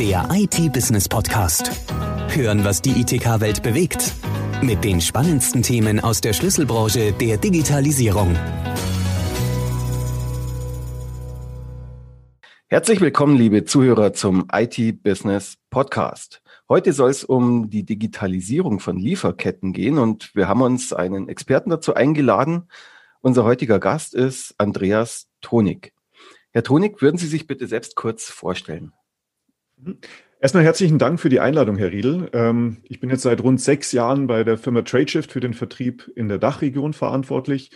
Der IT-Business-Podcast. Hören, was die ITK-Welt bewegt. Mit den spannendsten Themen aus der Schlüsselbranche der Digitalisierung. Herzlich willkommen, liebe Zuhörer, zum IT-Business-Podcast. Heute soll es um die Digitalisierung von Lieferketten gehen und wir haben uns einen Experten dazu eingeladen. Unser heutiger Gast ist Andreas Tonig. Herr Tonig, würden Sie sich bitte selbst kurz vorstellen? Erstmal herzlichen Dank für die Einladung, Herr Riedel. Ähm, ich bin jetzt seit rund sechs Jahren bei der Firma TradeShift für den Vertrieb in der Dachregion verantwortlich.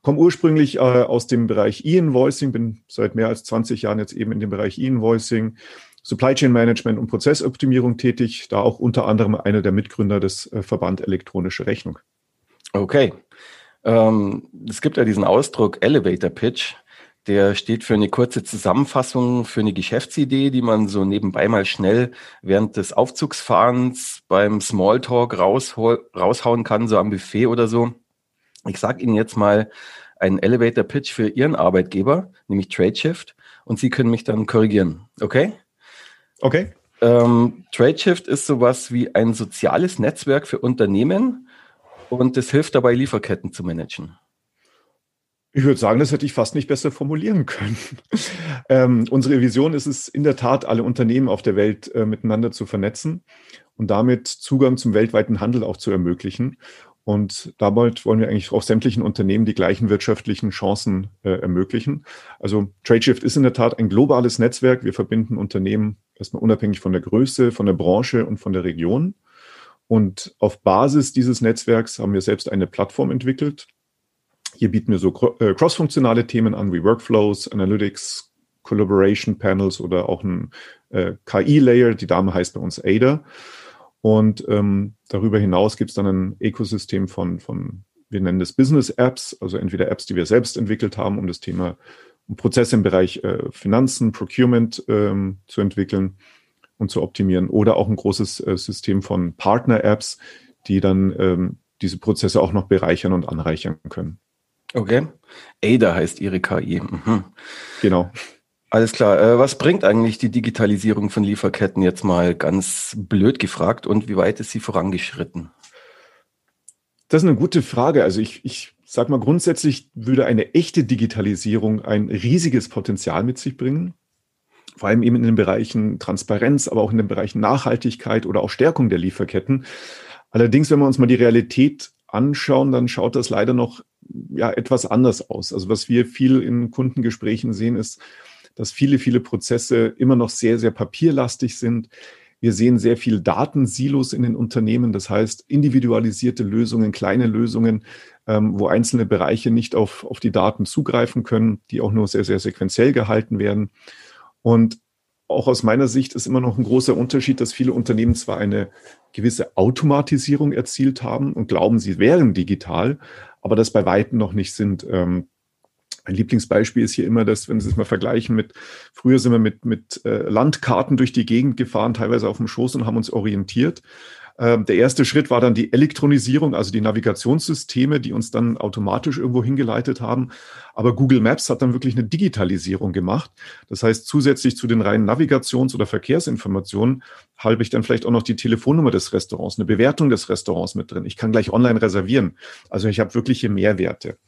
Komme ursprünglich äh, aus dem Bereich E-Invoicing, bin seit mehr als 20 Jahren jetzt eben in dem Bereich E-Invoicing, Supply Chain Management und Prozessoptimierung tätig, da auch unter anderem einer der Mitgründer des äh, Verband Elektronische Rechnung. Okay. Ähm, es gibt ja diesen Ausdruck Elevator Pitch. Der steht für eine kurze Zusammenfassung, für eine Geschäftsidee, die man so nebenbei mal schnell während des Aufzugsfahrens beim Smalltalk raushauen kann, so am Buffet oder so. Ich sage Ihnen jetzt mal einen Elevator Pitch für Ihren Arbeitgeber, nämlich TradeShift, und Sie können mich dann korrigieren. Okay? Okay. Ähm, TradeShift ist sowas wie ein soziales Netzwerk für Unternehmen und es hilft dabei, Lieferketten zu managen. Ich würde sagen, das hätte ich fast nicht besser formulieren können. ähm, unsere Vision ist es in der Tat, alle Unternehmen auf der Welt äh, miteinander zu vernetzen und damit Zugang zum weltweiten Handel auch zu ermöglichen. Und damit wollen wir eigentlich auch sämtlichen Unternehmen die gleichen wirtschaftlichen Chancen äh, ermöglichen. Also TradeShift ist in der Tat ein globales Netzwerk. Wir verbinden Unternehmen erstmal unabhängig von der Größe, von der Branche und von der Region. Und auf Basis dieses Netzwerks haben wir selbst eine Plattform entwickelt, hier bieten wir so äh, cross-funktionale Themen an wie Workflows, Analytics, Collaboration Panels oder auch ein äh, KI-Layer. Die Dame heißt bei uns Ada. Und ähm, darüber hinaus gibt es dann ein Ökosystem von, von, wir nennen das Business Apps, also entweder Apps, die wir selbst entwickelt haben, um das Thema, um Prozesse im Bereich äh, Finanzen, Procurement ähm, zu entwickeln und zu optimieren, oder auch ein großes äh, System von Partner-Apps, die dann ähm, diese Prozesse auch noch bereichern und anreichern können. Okay. Ada heißt Ihre KI. Mhm. Genau. Alles klar. Äh, was bringt eigentlich die Digitalisierung von Lieferketten jetzt mal ganz blöd gefragt und wie weit ist sie vorangeschritten? Das ist eine gute Frage. Also ich, ich sage mal, grundsätzlich würde eine echte Digitalisierung ein riesiges Potenzial mit sich bringen. Vor allem eben in den Bereichen Transparenz, aber auch in den Bereichen Nachhaltigkeit oder auch Stärkung der Lieferketten. Allerdings, wenn wir uns mal die Realität anschauen, dann schaut das leider noch ja etwas anders aus. Also was wir viel in Kundengesprächen sehen, ist, dass viele, viele Prozesse immer noch sehr, sehr papierlastig sind. Wir sehen sehr viel Datensilos in den Unternehmen, das heißt individualisierte Lösungen, kleine Lösungen, ähm, wo einzelne Bereiche nicht auf, auf die Daten zugreifen können, die auch nur sehr, sehr sequenziell gehalten werden. Und auch aus meiner Sicht ist immer noch ein großer Unterschied, dass viele Unternehmen zwar eine gewisse Automatisierung erzielt haben und glauben, sie wären digital, aber das bei Weitem noch nicht sind. Ähm, ein Lieblingsbeispiel ist hier immer das, wenn Sie es mal vergleichen mit, früher sind wir mit, mit äh, Landkarten durch die Gegend gefahren, teilweise auf dem Schoß und haben uns orientiert. Ähm, der erste Schritt war dann die Elektronisierung, also die Navigationssysteme, die uns dann automatisch irgendwo hingeleitet haben. Aber Google Maps hat dann wirklich eine Digitalisierung gemacht. Das heißt, zusätzlich zu den reinen Navigations- oder Verkehrsinformationen habe ich dann vielleicht auch noch die Telefonnummer des Restaurants, eine Bewertung des Restaurants mit drin. Ich kann gleich online reservieren. Also ich habe wirkliche Mehrwerte.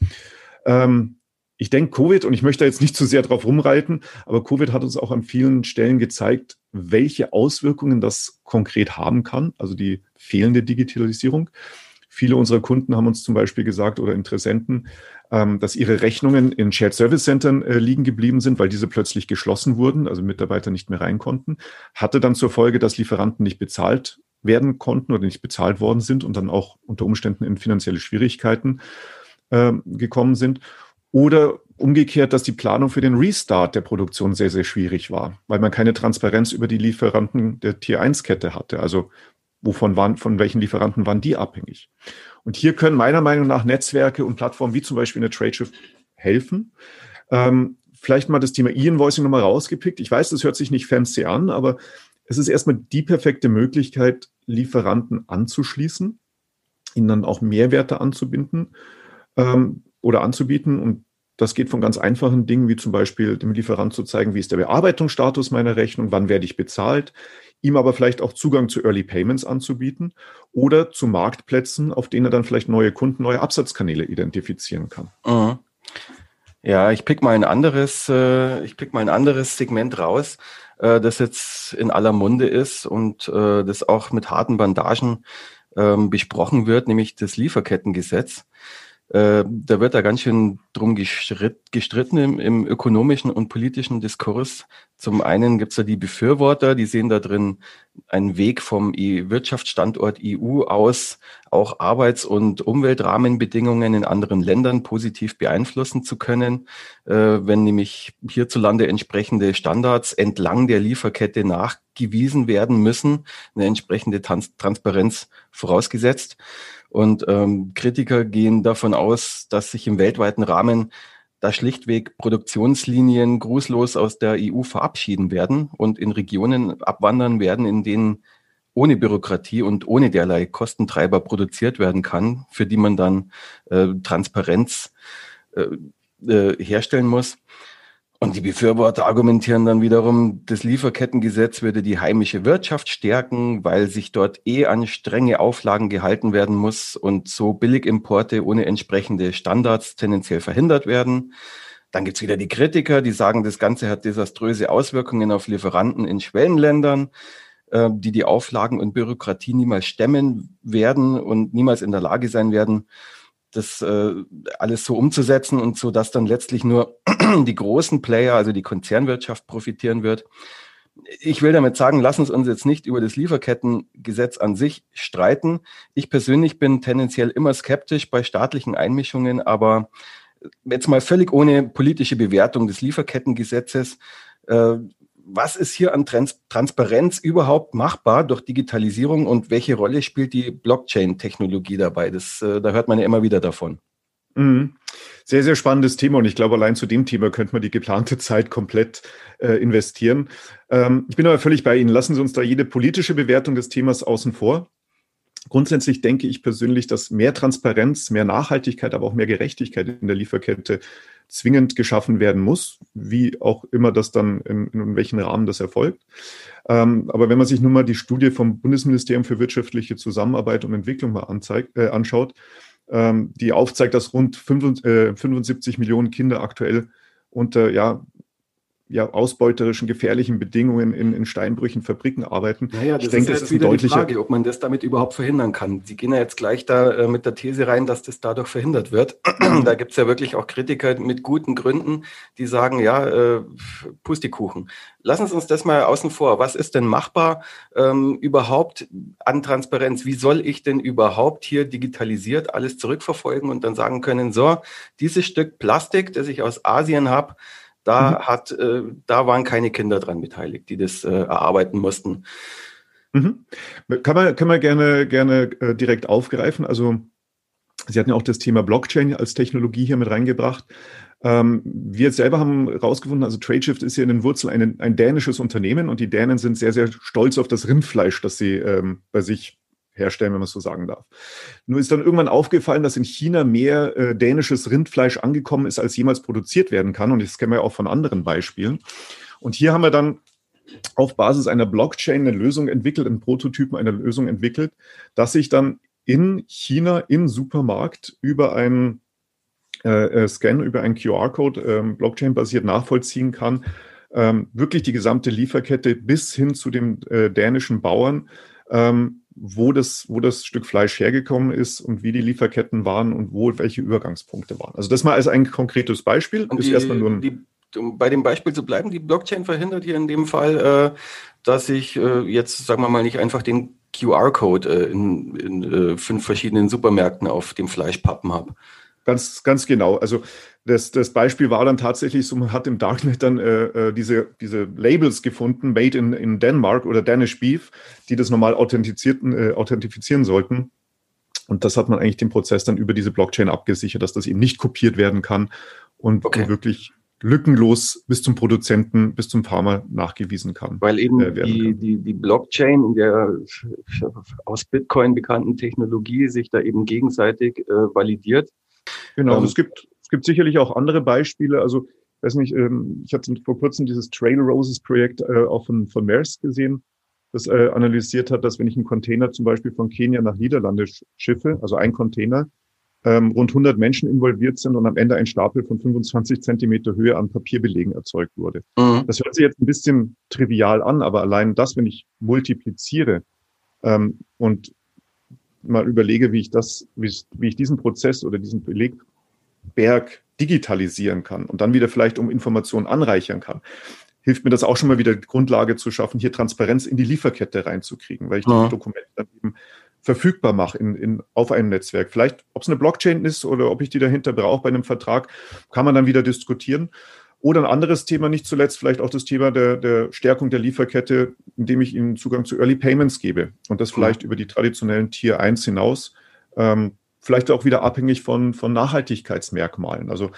Ähm, ich denke, Covid, und ich möchte jetzt nicht zu sehr drauf rumreiten, aber Covid hat uns auch an vielen Stellen gezeigt, welche Auswirkungen das konkret haben kann, also die fehlende Digitalisierung. Viele unserer Kunden haben uns zum Beispiel gesagt oder Interessenten, ähm, dass ihre Rechnungen in Shared Service Centern äh, liegen geblieben sind, weil diese plötzlich geschlossen wurden, also Mitarbeiter nicht mehr rein konnten. Hatte dann zur Folge, dass Lieferanten nicht bezahlt werden konnten oder nicht bezahlt worden sind und dann auch unter Umständen in finanzielle Schwierigkeiten äh, gekommen sind. Oder umgekehrt, dass die Planung für den Restart der Produktion sehr, sehr schwierig war, weil man keine Transparenz über die Lieferanten der Tier 1 Kette hatte. Also wovon waren, von welchen Lieferanten waren die abhängig? Und hier können meiner Meinung nach Netzwerke und Plattformen wie zum Beispiel eine Tradeshift helfen. Ähm, vielleicht mal das Thema E-Invoicing nochmal rausgepickt. Ich weiß, das hört sich nicht fancy an, aber es ist erstmal die perfekte Möglichkeit, Lieferanten anzuschließen, ihnen dann auch Mehrwerte anzubinden ähm, oder anzubieten. Und Das geht von ganz einfachen Dingen, wie zum Beispiel dem Lieferant zu zeigen, wie ist der Bearbeitungsstatus meiner Rechnung, wann werde ich bezahlt, ihm aber vielleicht auch Zugang zu Early Payments anzubieten oder zu Marktplätzen, auf denen er dann vielleicht neue Kunden, neue Absatzkanäle identifizieren kann. Mhm. Ja, ich pick mal ein anderes, äh, ich pick mal ein anderes Segment raus, äh, das jetzt in aller Munde ist und äh, das auch mit harten Bandagen ähm, besprochen wird, nämlich das Lieferkettengesetz. Äh, da wird da ganz schön drum gestritten im, im ökonomischen und politischen Diskurs. Zum einen gibt es da die Befürworter, die sehen da drin einen Weg vom Wirtschaftsstandort EU aus, auch Arbeits- und Umweltrahmenbedingungen in anderen Ländern positiv beeinflussen zu können, äh, wenn nämlich hierzulande entsprechende Standards entlang der Lieferkette nachgewiesen werden müssen, eine entsprechende Trans Transparenz vorausgesetzt. Und ähm, Kritiker gehen davon aus, dass sich im weltweiten Rahmen da schlichtweg Produktionslinien grußlos aus der EU verabschieden werden und in Regionen abwandern werden, in denen ohne Bürokratie und ohne derlei Kostentreiber produziert werden kann, für die man dann äh, Transparenz äh, äh, herstellen muss. Und die Befürworter argumentieren dann wiederum, das Lieferkettengesetz würde die heimische Wirtschaft stärken, weil sich dort eh an strenge Auflagen gehalten werden muss und so Billigimporte ohne entsprechende Standards tendenziell verhindert werden. Dann gibt's wieder die Kritiker, die sagen, das Ganze hat desaströse Auswirkungen auf Lieferanten in Schwellenländern, äh, die die Auflagen und Bürokratie niemals stemmen werden und niemals in der Lage sein werden, das äh, alles so umzusetzen und so, dass dann letztlich nur die großen Player, also die Konzernwirtschaft profitieren wird. Ich will damit sagen, lass uns uns jetzt nicht über das Lieferkettengesetz an sich streiten. Ich persönlich bin tendenziell immer skeptisch bei staatlichen Einmischungen, aber jetzt mal völlig ohne politische Bewertung des Lieferkettengesetzes. Äh, was ist hier an Trans Transparenz überhaupt machbar durch Digitalisierung und welche Rolle spielt die Blockchain-Technologie dabei? Das, äh, da hört man ja immer wieder davon. Mhm. Sehr, sehr spannendes Thema und ich glaube, allein zu dem Thema könnte man die geplante Zeit komplett äh, investieren. Ähm, ich bin aber völlig bei Ihnen. Lassen Sie uns da jede politische Bewertung des Themas außen vor. Grundsätzlich denke ich persönlich, dass mehr Transparenz, mehr Nachhaltigkeit, aber auch mehr Gerechtigkeit in der Lieferkette zwingend geschaffen werden muss, wie auch immer das dann in, in welchen Rahmen das erfolgt. Ähm, aber wenn man sich nun mal die Studie vom Bundesministerium für wirtschaftliche Zusammenarbeit und Entwicklung mal anzeigt, äh, anschaut, ähm, die aufzeigt, dass rund 75, äh, 75 Millionen Kinder aktuell unter ja, ja, ausbeuterischen, gefährlichen Bedingungen in, in Steinbrüchen, Fabriken arbeiten. Naja, das ich denke, ist das ist wieder die Frage, ob man das damit überhaupt verhindern kann. Sie gehen ja jetzt gleich da äh, mit der These rein, dass das dadurch verhindert wird. da gibt es ja wirklich auch Kritiker mit guten Gründen, die sagen, ja, äh, Pustikuchen. Lassen Sie uns das mal außen vor. Was ist denn machbar ähm, überhaupt an Transparenz? Wie soll ich denn überhaupt hier digitalisiert alles zurückverfolgen und dann sagen können, so, dieses Stück Plastik, das ich aus Asien habe, da mhm. hat, äh, da waren keine Kinder dran beteiligt, die das äh, erarbeiten mussten. Mhm. Kann man, kann man gerne, gerne äh, direkt aufgreifen. Also Sie hatten ja auch das Thema Blockchain als Technologie hier mit reingebracht. Ähm, wir selber haben herausgefunden, also Tradeshift ist hier in den Wurzeln ein, ein dänisches Unternehmen und die Dänen sind sehr, sehr stolz auf das Rindfleisch, das sie ähm, bei sich herstellen, wenn man es so sagen darf. Nur ist dann irgendwann aufgefallen, dass in China mehr äh, dänisches Rindfleisch angekommen ist, als jemals produziert werden kann. Und das kennen wir ja auch von anderen Beispielen. Und hier haben wir dann auf Basis einer Blockchain eine Lösung entwickelt, einen Prototypen einer Lösung entwickelt, dass sich dann in China im Supermarkt über einen äh, äh Scan, über einen QR-Code ähm, Blockchain-basiert nachvollziehen kann, ähm, wirklich die gesamte Lieferkette bis hin zu dem äh, dänischen Bauern ähm, wo das, wo das Stück Fleisch hergekommen ist und wie die Lieferketten waren und wo welche Übergangspunkte waren. Also das mal als ein konkretes Beispiel. Und ist die, erstmal nur die, um bei dem Beispiel zu bleiben, die Blockchain verhindert hier in dem Fall, äh, dass ich äh, jetzt, sagen wir mal, nicht einfach den QR-Code äh, in, in äh, fünf verschiedenen Supermärkten auf dem Fleischpappen habe. Ganz, ganz genau. Also das, das Beispiel war dann tatsächlich so, man hat im Darknet dann äh, äh, diese, diese Labels gefunden, Made in, in Denmark oder Danish Beef, die das normal authentifizierten, äh, authentifizieren sollten. Und das hat man eigentlich den Prozess dann über diese Blockchain abgesichert, dass das eben nicht kopiert werden kann und, okay. wirklich lückenlos bis zum Produzenten, bis zum Farmer nachgewiesen kann. Weil eben äh, die, die, die Blockchain in der aus Bitcoin bekannten Technologie sich da eben gegenseitig äh, validiert Genau, ähm, es gibt Es gibt sicherlich auch andere Beispiele. Also, ich weiß nicht, ähm, ich hatte vor kurzem dieses Trail Roses Projekt äh, auch von, von Maersk gesehen, das äh, analysiert hat, dass wenn ich einen Container zum Beispiel von Kenia nach Niederlande schiffe, also ein Container, ähm, rund 100 Menschen involviert sind und am Ende ein Stapel von 25 Zentimeter Höhe an Papierbelegen erzeugt wurde. Mhm. Das hört sich jetzt ein bisschen trivial an, aber allein das, wenn ich multipliziere ähm, und mal überlege, wie ich das, wie ich, wie ich diesen Prozess oder diesen Belegberg digitalisieren kann und dann wieder vielleicht um Informationen anreichern kann, hilft mir das auch schon mal wieder Grundlage zu schaffen, hier Transparenz in die Lieferkette reinzukriegen, weil ich ja. die Dokumente dann eben verfügbar mache in, in, auf einem Netzwerk. Vielleicht, ob es eine Blockchain ist oder ob ich die dahinter brauche bei einem Vertrag, kann man dann wieder diskutieren. Oder ein anderes Thema, nicht zuletzt vielleicht auch das Thema der, der Stärkung der Lieferkette, indem ich ihnen Zugang zu Early Payments gebe und das vielleicht ja. über die traditionellen Tier 1 hinaus, ähm, vielleicht auch wieder abhängig von, von Nachhaltigkeitsmerkmalen. Also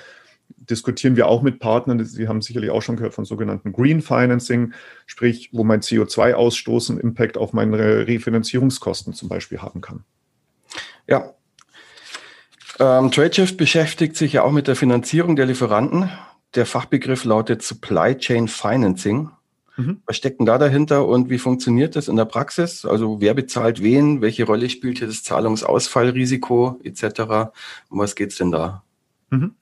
diskutieren wir auch mit Partnern. Sie haben sicherlich auch schon gehört von sogenannten Green Financing, sprich, wo mein CO2-Ausstoß einen Impact auf meine Refinanzierungskosten zum Beispiel haben kann. Ja. Ähm, TradeShift beschäftigt sich ja auch mit der Finanzierung der Lieferanten. Der Fachbegriff lautet Supply Chain Financing. Mhm. Was steckt denn da dahinter und wie funktioniert das in der Praxis? Also wer bezahlt wen? Welche Rolle spielt hier das Zahlungsausfallrisiko etc.? Um was geht es denn da? Mhm.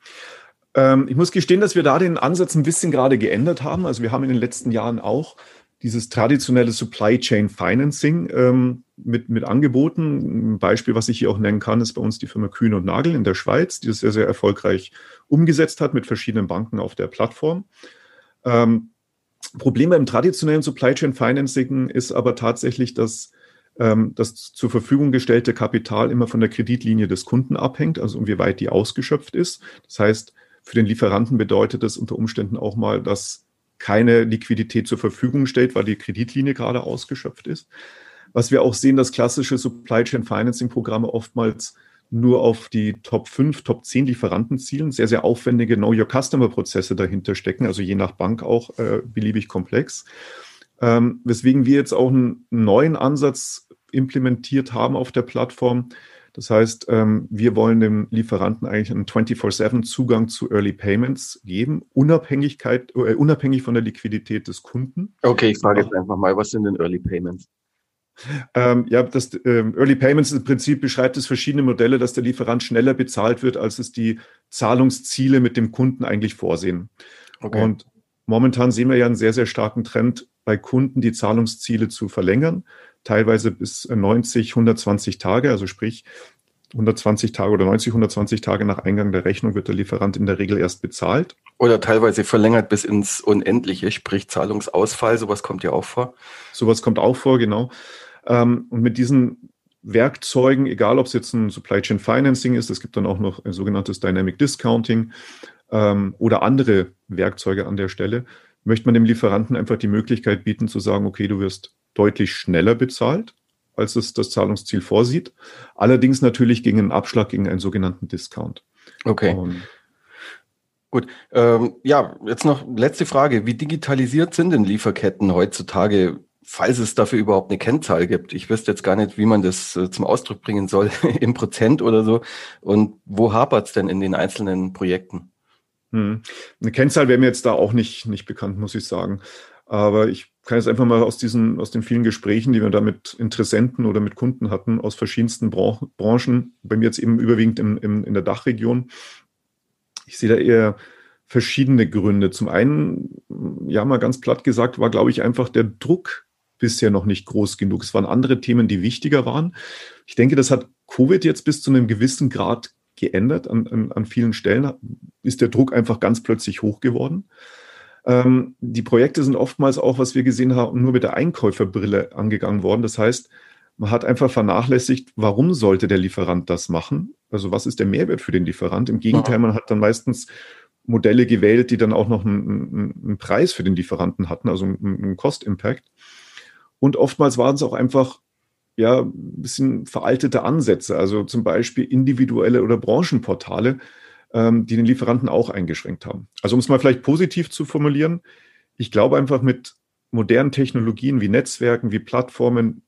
Ähm, ich muss gestehen, dass wir da den Ansatz ein bisschen gerade geändert haben. Also wir haben in den letzten Jahren auch dieses traditionelle Supply Chain Financing ähm, mit, mit angeboten. Ein Beispiel, was ich hier auch nennen kann, ist bei uns die Firma Kühn und Nagel in der Schweiz, die das sehr, sehr erfolgreich umgesetzt hat mit verschiedenen Banken auf der Plattform. Ähm, Problem beim traditionellen Supply Chain Financing ist aber tatsächlich, dass ähm, das zur Verfügung gestellte Kapital immer von der Kreditlinie des Kunden abhängt, also inwieweit die ausgeschöpft ist. Das heißt, für den Lieferanten bedeutet das unter Umständen auch mal, dass keine Liquidität zur Verfügung stellt, weil die Kreditlinie gerade ausgeschöpft ist. Was wir auch sehen, dass klassische Supply Chain Financing Programme oftmals nur auf die Top 5, Top 10 Lieferanten zielen, sehr, sehr aufwendige Know Your Customer Prozesse dahinter stecken, also je nach Bank auch äh, beliebig komplex. Ähm, weswegen wir jetzt auch einen neuen Ansatz implementiert haben auf der Plattform, das heißt, ähm, wir wollen dem Lieferanten eigentlich einen 24-7 Zugang zu Early Payments geben, Unabhängigkeit, äh, unabhängig von der Liquidität des Kunden. Okay, ich frage jetzt einfach mal, was sind denn Early Payments? Ähm, ja, das ähm, Early Payments im Prinzip beschreibt es verschiedene Modelle, dass der Lieferant schneller bezahlt wird, als es die Zahlungsziele mit dem Kunden eigentlich vorsehen. Okay. Und momentan sehen wir ja einen sehr, sehr starken Trend bei Kunden, die Zahlungsziele zu verlängern teilweise bis 90, 120 Tage, also sprich 120 Tage oder 90, 120 Tage nach Eingang der Rechnung wird der Lieferant in der Regel erst bezahlt. Oder teilweise verlängert bis ins Unendliche, sprich Zahlungsausfall, sowas kommt ja auch vor. Sowas kommt auch vor, genau. Ähm, und mit diesen Werkzeugen, egal ob es jetzt ein Supply Chain Financing ist, es gibt dann auch noch ein sogenanntes Dynamic Discounting ähm, oder andere Werkzeuge an der Stelle, möchte man dem Lieferanten einfach die Möglichkeit bieten zu sagen, okay, du wirst deutlich schneller bezahlt, als es das Zahlungsziel vorsieht. Allerdings natürlich gegen einen Abschlag, gegen einen sogenannten Discount. Okay. Und Gut. Ähm, ja, jetzt noch letzte Frage. Wie digitalisiert sind denn Lieferketten heutzutage, falls es dafür überhaupt eine Kennzahl gibt? Ich wüsste jetzt gar nicht, wie man das äh, zum Ausdruck bringen soll, im Prozent oder so. Und wo hapert es denn in den einzelnen Projekten? Hm. Eine Kennzahl wäre mir jetzt da auch nicht, nicht bekannt, muss ich sagen. Aber ich kann jetzt einfach mal aus diesen, aus den vielen Gesprächen, die wir da mit Interessenten oder mit Kunden hatten, aus verschiedensten Branchen, bei mir jetzt eben überwiegend im, im, in der Dachregion. Ich sehe da eher verschiedene Gründe. Zum einen, ja, mal ganz platt gesagt, war, glaube ich, einfach der Druck bisher noch nicht groß genug. Es waren andere Themen, die wichtiger waren. Ich denke, das hat Covid jetzt bis zu einem gewissen Grad geändert. An, an, an vielen Stellen ist der Druck einfach ganz plötzlich hoch geworden. Ähm, die Projekte sind oftmals auch, was wir gesehen haben, nur mit der Einkäuferbrille angegangen worden. Das heißt, man hat einfach vernachlässigt, warum sollte der Lieferant das machen? Also was ist der Mehrwert für den Lieferant? Im Gegenteil, man hat dann meistens Modelle gewählt, die dann auch noch einen, einen Preis für den Lieferanten hatten, also einen Cost-Impact. Und oftmals waren es auch einfach ja, ein bisschen veraltete Ansätze, also zum Beispiel individuelle oder Branchenportale, ähm, die den Lieferanten auch eingeschränkt haben. Also um es mal vielleicht positiv zu formulieren, ich glaube einfach mit modernen Technologien wie Netzwerken, wie Plattformen,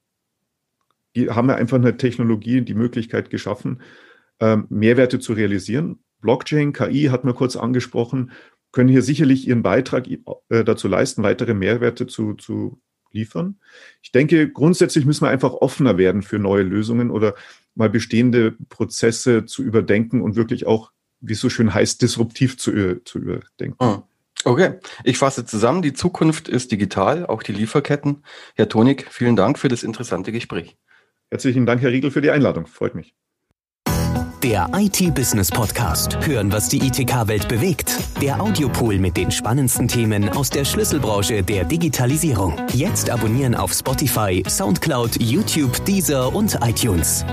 die haben wir einfach eine Technologie, die Möglichkeit geschaffen, ähm, Mehrwerte zu realisieren. Blockchain, KI hat man kurz angesprochen, können hier sicherlich ihren Beitrag äh, dazu leisten, weitere Mehrwerte zu, zu liefern. Ich denke, grundsätzlich müssen wir einfach offener werden für neue Lösungen oder mal bestehende Prozesse zu überdenken und wirklich auch, wie es so schön heißt, disruptiv zu, äh, zu überdenken. Hm. Okay, ich fasse zusammen. Die Zukunft ist digital, auch die Lieferketten. Herr Tonik, vielen Dank für das interessante Gespräch. Herzlichen Dank, Herr Riegel, für die Einladung. Freut mich. Der IT-Business Podcast. Hören, was die ITK-Welt bewegt. Der Audiopool mit den spannendsten Themen aus der Schlüsselbranche der Digitalisierung. Jetzt abonnieren auf Spotify, Soundcloud, YouTube, Deezer und iTunes.